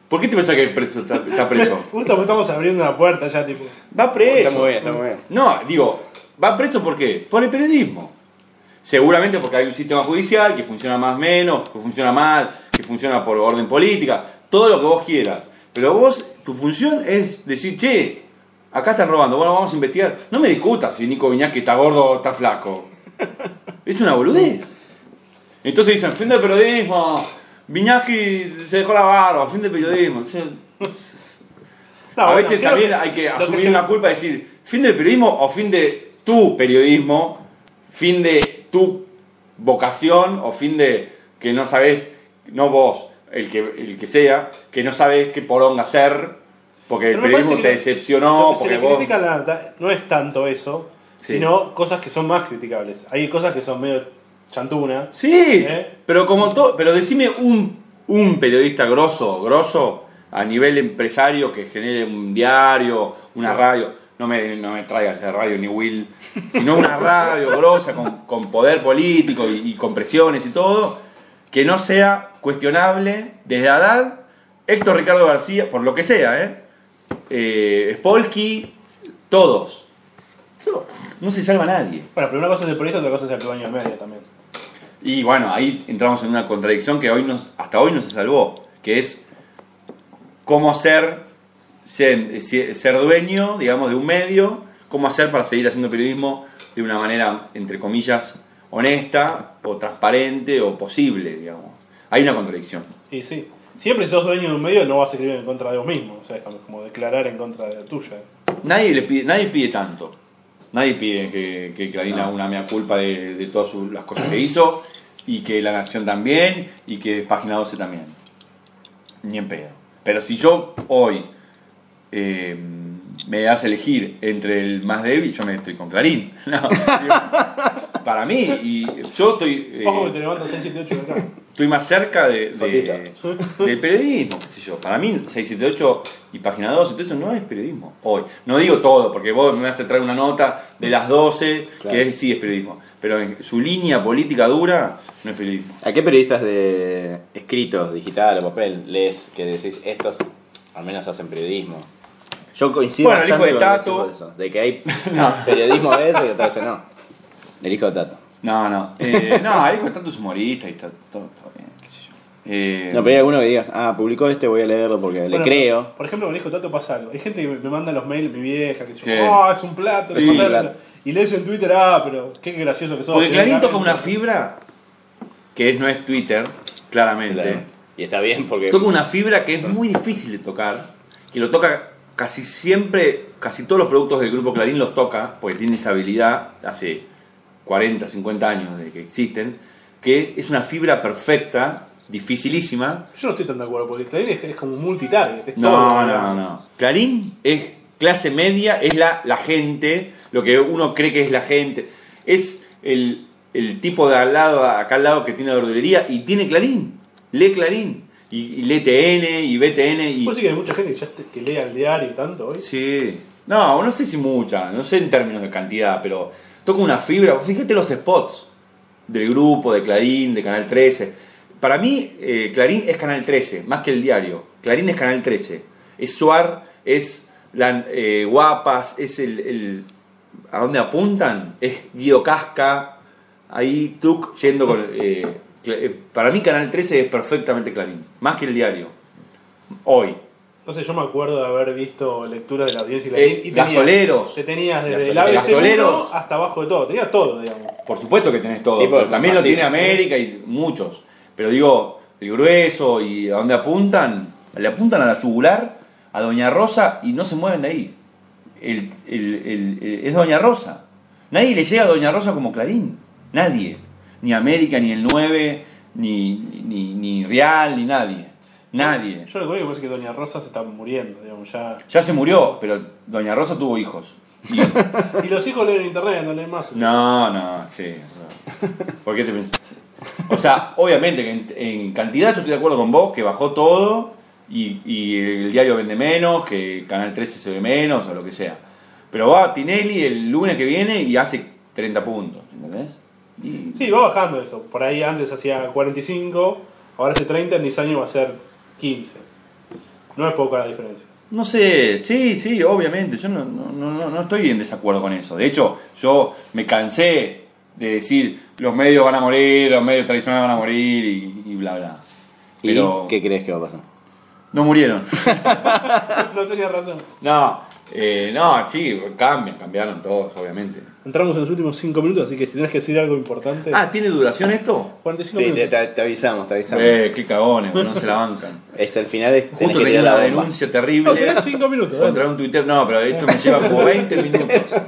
¿Por qué te pensás que el preso está, está preso? Justo estamos abriendo una puerta ya, tipo. Va preso. Está muy bien, está muy bien. No, digo, va preso ¿por qué? Por el periodismo. Seguramente porque hay un sistema judicial que funciona más o menos, que funciona mal, que funciona por orden política, todo lo que vos quieras. Pero vos, tu función es decir, che, acá están robando, bueno, vamos a investigar. No me discutas si Nico Viñaki está gordo o está flaco. Es una boludez. Entonces dicen, fin del periodismo, Viñaki se dejó la barba, fin del periodismo. O sea, No, a veces también que hay que asumir se- una culpa y decir, fin del periodismo o fin de tu periodismo, fin de tu vocación o fin de que no sabes, no vos, el que, el que sea, que no sabes qué poronga hacer, porque el Pero periodismo te decepcionó, porque vos... critica la no es tanto eso, Sí. sino cosas que son más criticables. Hay cosas que son medio chantuna. Sí, ¿Eh? pero como todo, pero decime un, un periodista grosso, grosso, a nivel empresario que genere un diario, una radio, no me, no me traigas de radio ni Will, sino una radio grosa con, con poder político y, y con presiones y todo, que no sea cuestionable desde Haddad, Héctor Ricardo García, por lo que sea, ¿eh? Eh Spolky, todos. No se salva nadie. Bueno, pero una cosa es el periodista, otra cosa es el dueño del medio también. Y bueno, ahí entramos en una contradicción que hoy nos, hasta hoy no se salvó, que es cómo ser, ser, ser dueño, digamos, de un medio, cómo hacer para seguir haciendo periodismo de una manera, entre comillas, honesta o transparente o posible, digamos. Hay una contradicción. Y sí. Siempre si sos dueño de un medio no vas a escribir en contra de vos mismo. O sea, es como, declarar en contra de la tuya. Nadie, le pide, nadie pide tanto. Nadie pide que, que Clarín haga una mea culpa de, de todas sus- las cosas que hizo y que La Nación también y que Página 12 también. Ni en pedo. Pero si yo hoy eh, me das a elegir entre el más débil, yo me estoy con Clarín. No, digo, para mí, y yo estoy, eh, Ojo que te levantas 6, 7, 8 de acá. Estoy más cerca de, del periodismo, qué sé yo. Para mí, 678 y página 12, todo eso no es periodismo hoy. No digo todo, porque vos me vas a traer una nota de las 12, Claro. que es- sí es periodismo. Pero en su línea política dura no es periodismo. ¿A qué periodistas de escritos, digital o papel lees que decís estos al menos hacen periodismo? Yo coincido Bueno, el hijo de Tato. eso, de que hay periodismo de eso y otra vez no. El hijo de Tato. No, no. Eh, no, el hijo de tanto es humorista y está todo, todo bien, qué sé yo. Eh, No, pero hay alguno que digas, ah, publicó este, voy a leerlo porque le creo. Por ejemplo, con el hijo Tato pasa algo. Hay gente que me manda los mails, mi vieja, que Sí. dice, oh, es un plato, es Sí. un plato. Y lees en Twitter, ah, pero qué gracioso que sos. porque Sí, Clarín toca una fibra que es, no es Twitter, claramente. Claro. Y está bien porque. Toca una fibra que es muy difícil de tocar, que lo toca casi siempre, casi todos los productos del grupo Clarín los toca, porque tiene esa habilidad hace 40, 50 años de que existen, que es una fibra perfecta, dificilísima. Yo no estoy tan de acuerdo, porque Clarín es, es como un multitarget. Es No, todo, no, no. Clarín es clase media, es la, la gente, lo que uno cree que es la gente. Es el, el tipo de al lado, acá al lado que tiene verdulería y tiene Clarín, lee Clarín. Y, y lee TN y BTN y... ¿Vos sí que hay mucha gente que, ya te- que lea el diario tanto hoy? Sí. No, no sé si mucha, no sé en términos de cantidad, pero toca una fibra. Fíjate los spots del grupo, de Clarín, de Canal 13. Para mí, eh, Clarín es Canal 13, más que el diario. Clarín es Canal 13. Es Suar, es la, eh, Guapas, es el, ¿A dónde apuntan? Es Guido Casca, ahí Tuc yendo con... eh, para mí Canal 13 es perfectamente Clarín, más que el diario. Hoy. No sé, yo me acuerdo de haber visto lecturas de la audiencia y Eh, y tenías- gasoleros. Te tenías desde el Gasoleros. ABC1 Gasoleros. hasta abajo de todo. Tenías todo, digamos. Por supuesto que tenés todo, Sí, pero también lo tiene América y muchos. Pero digo, el grueso y a dónde apuntan, le apuntan a la yugular, a Doña Rosa y no se mueven de ahí. El- el- el- el- es Doña Rosa. Nadie le llega a Doña Rosa como Clarín. Nadie. Ni América, ni el 9, ni, ni, ni Real, ni nadie. Nadie. Yo lo que veo es que Doña Rosa se está muriendo, digamos, ya. Ya se murió, pero Doña Rosa tuvo hijos. Y- Y los hijos leen internet, no leen más. No, no, sí. no. ¿Por qué te pensás? O sea, obviamente que en, en cantidad yo estoy de acuerdo con vos, que bajó todo y, y el diario vende menos, que Canal 13 se ve menos o lo que sea. Pero va Tinelli el lunes que viene y hace 30 puntos, ¿entendés? Y- Sí, va bajando eso. Por ahí antes hacía 45, ahora hace 30, en 10 años va a ser 15. No es poca la diferencia. No sé, sí, sí, obviamente, yo no, no, no, no estoy en desacuerdo con eso. De hecho, yo me cansé de decir los medios van a morir, los medios tradicionales van a morir y, y bla, bla. Pero ¿Y qué crees que va a pasar? no murieron. no tenía razón. No, eh, no, sí, cambian, cambiaron todos, obviamente. Entramos en los últimos 5 minutos, así que si tenés que decir algo importante. Ah, ¿tiene duración esto? 45 Sí, te, minutos. te- te avisamos, te avisamos. Eh, qué cagones, no se la bancan. Es el final, es, tenés Justo tenía una la bomba. denuncia No, terrible tenés 5 minutos. contra un Twitter. No, pero esto me lleva como 20 minutos.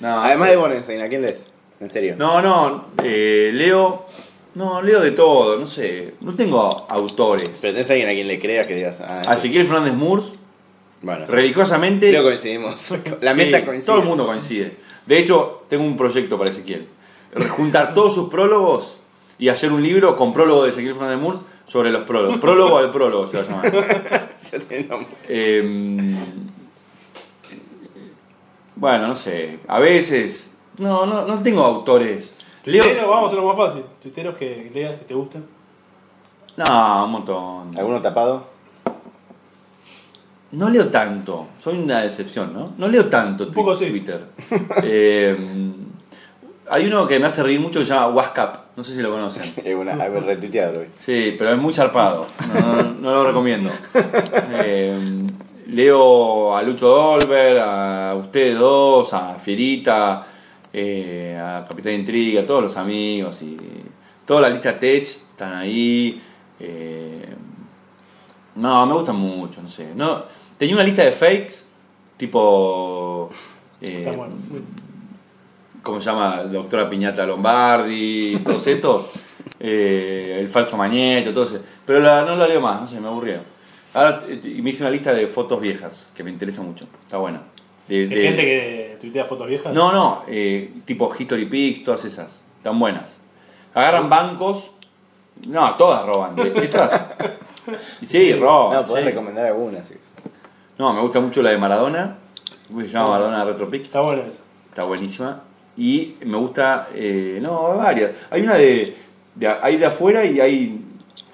No, Además de Bonenstein, ¿a quién lees? En serio. No, no, eh, leo. No, leo de todo, no sé. No tengo autores. Pero tenés alguien a quien le creas que digas. Ah, A Ezequiel Fernández Murs, Bueno, sí. religiosamente. creo coincidimos. La sí, mesa coincide. Todo el mundo coincide. De hecho, tengo un proyecto para Ezequiel. Juntar todos sus prólogos y hacer un libro con prólogo de Ezequiel Fernández Murs sobre los prólogos. Prólogo al prólogo se va a llamar. Ya tiene nombre. Eh, bueno, no sé. A veces. No, no, no tengo autores. Leo. Tuiteros, vamos a hacerlo más fácil. Tuiteros que leas, que te gusten. No, un montón. ¿Alguno tapado? No leo tanto. Soy una decepción, ¿no? No leo tanto Un poco twi- sí. Twitter. Eh, hay uno que me hace reír mucho que se llama WhatsApp. No sé si lo conocen. Es una, retuiteado hoy. Sí, pero es muy zarpado. No, no- no lo recomiendo. Eh, leo a Lucho Dolber, a ustedes dos, a Fierita, eh, a Capitán Intriga, a todos los amigos y toda la lista Tech están ahí. eh, no, me gustan mucho, no sé. No, tenía una lista de fakes, tipo. eh, Está bueno. sí. ¿cómo se llama? Doctora Piñata Lombardi, todos estos, eh, el falso Mañeto, todo eso. Pero la- no la leo más, no sé, me aburrió. Ahora eh, y me hice una lista de fotos viejas, que me interesa mucho, está buena. De, gente que tuitea fotos viejas. No, no, eh, tipo History Pics, todas esas, están buenas. Agarran bancos, no, todas roban, de- esas. Sí, roban. No, podés sí. recomendar alguna. sí. No, me gusta mucho la de Maradona, se llama Maradona Retro Pics. Está bueno eso. Está buenísima. Y me gusta, eh, no, varias. Hay una de, de- hay de afuera y hay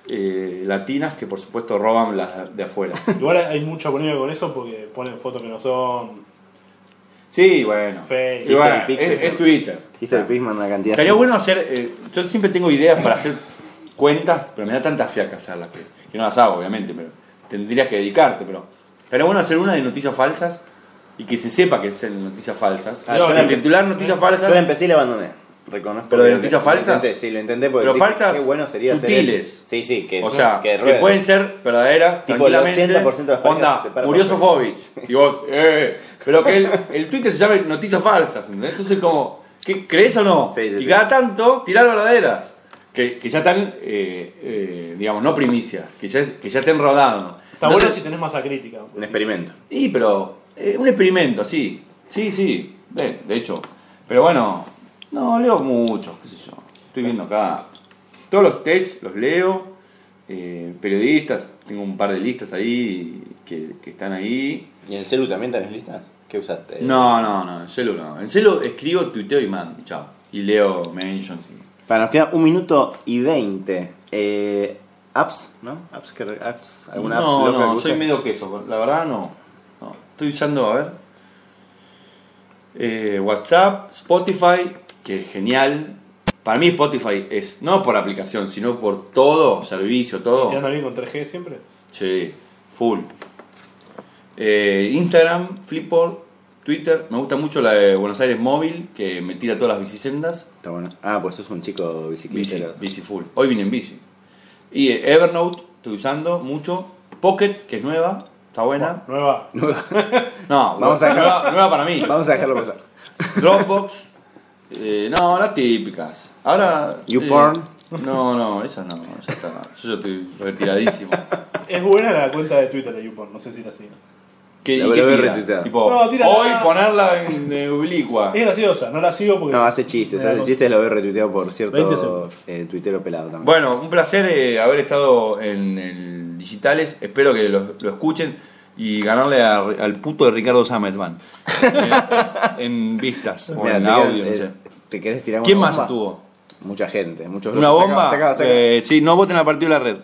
eh, latinas que por supuesto roban las de afuera. Igual hay mucha polémica con eso porque ponen fotos que no son. Sí, bueno. Fake. Sí, bueno, History es. Twitter. Hizo el Pisman una cantidad. Estaría bueno hacer, eh, yo siempre tengo ideas para hacer cuentas, pero me da tanta fiaca hacerlas que, que no las hago, obviamente, pero tendrías que dedicarte, pero estaría bueno hacer una de noticias falsas y que se sepa que es noticias falsas. Ah, yo la- titular noticias falsas. Yo la empecé y la abandoné. Reconozco. ¿Pero de que noticias lo falsas? intenté, sí, lo intenté porque Pero dije, falsas qué bueno sería sutiles. Sí, sí, que, O sea, que, que, pueden ser verdaderas, Tipo, el tranquilamente. 80% de las páginas Onda, se separan murió por- Sofovich. Y vos, eh. Pero que el, el Twitter se llame noticias falsas. ¿entendés? Entonces, como, ¿qué, ¿crees o no? Sí, sí, y sí. cada tanto, tirar verdaderas. Que, que ya están, eh, eh, digamos, no primicias, que ya, que ya estén rodando. Está bueno si tenés masa crítica. Un pues sí. experimento. Y, pero, eh, un experimento, sí. Sí, sí, de, de hecho. Pero bueno, no, leo mucho, qué sé yo. Estoy viendo acá. Todos los texts los leo. eh, periodistas, tengo un par de listas ahí que, que están ahí. ¿Y en el celu también tenés listas? ¿Qué usaste? No, no, no, en celu no. En celu escribo, tuiteo y mando, chao. Y leo mentions. y- Para nos queda un minuto y veinte. Eh, apps, ¿no? Apps, que, apps ¿Alguna apps No, loca que no, soy medio queso, la verdad no. no. Estoy usando, a ver. eh, WhatsApp, Spotify, que es genial. Para mí Spotify es, no por aplicación, sino por todo, servicio, todo. ¿Te anda bien con 3G siempre? Sí, full. Eh, Instagram, Flipboard, Twitter. Me gusta mucho la de Buenos Aires Móvil, que me tira todas las bicisendas. Está bueno. Ah, pues sos un chico Bici, bicicleta. bici full. Hoy vine en bici. Y Evernote, estoy usando mucho. Pocket, que es nueva, está buena. Nueva. No, Vamos a dejar- nueva, nueva para mí. Vamos a dejarlo pasar. Dropbox. eh, no, las típicas. Ahora. YouPorn. eh, no, no, esa no. Ya está. Yo ya estoy retiradísimo. Es buena la cuenta de Twitter de YouPorn, no sé si la siguen. ¿Qué, La y voy qué tira? retuiteada. Tipo, No, tira hoy ponerla en eh, oblicua. Es graciosa, no la sigo porque. No, hace chistes. me da Hace cosa. chistes lo veo retuiteado por 20 cierto segundos. eh, tuitero pelado también. Bueno, un placer eh, haber estado en el Digitales. Espero que lo, lo escuchen. y ganarle a- al puto de Ricardo Sametman. en vistas o Mira, en te audio, querés- no eh, sé. ¿Te querés tirar ¿Quién una más bomba? estuvo? Mucha gente, muchos ¿Una bomba? saca- saca. Eh, sí, no voten a partido de la red.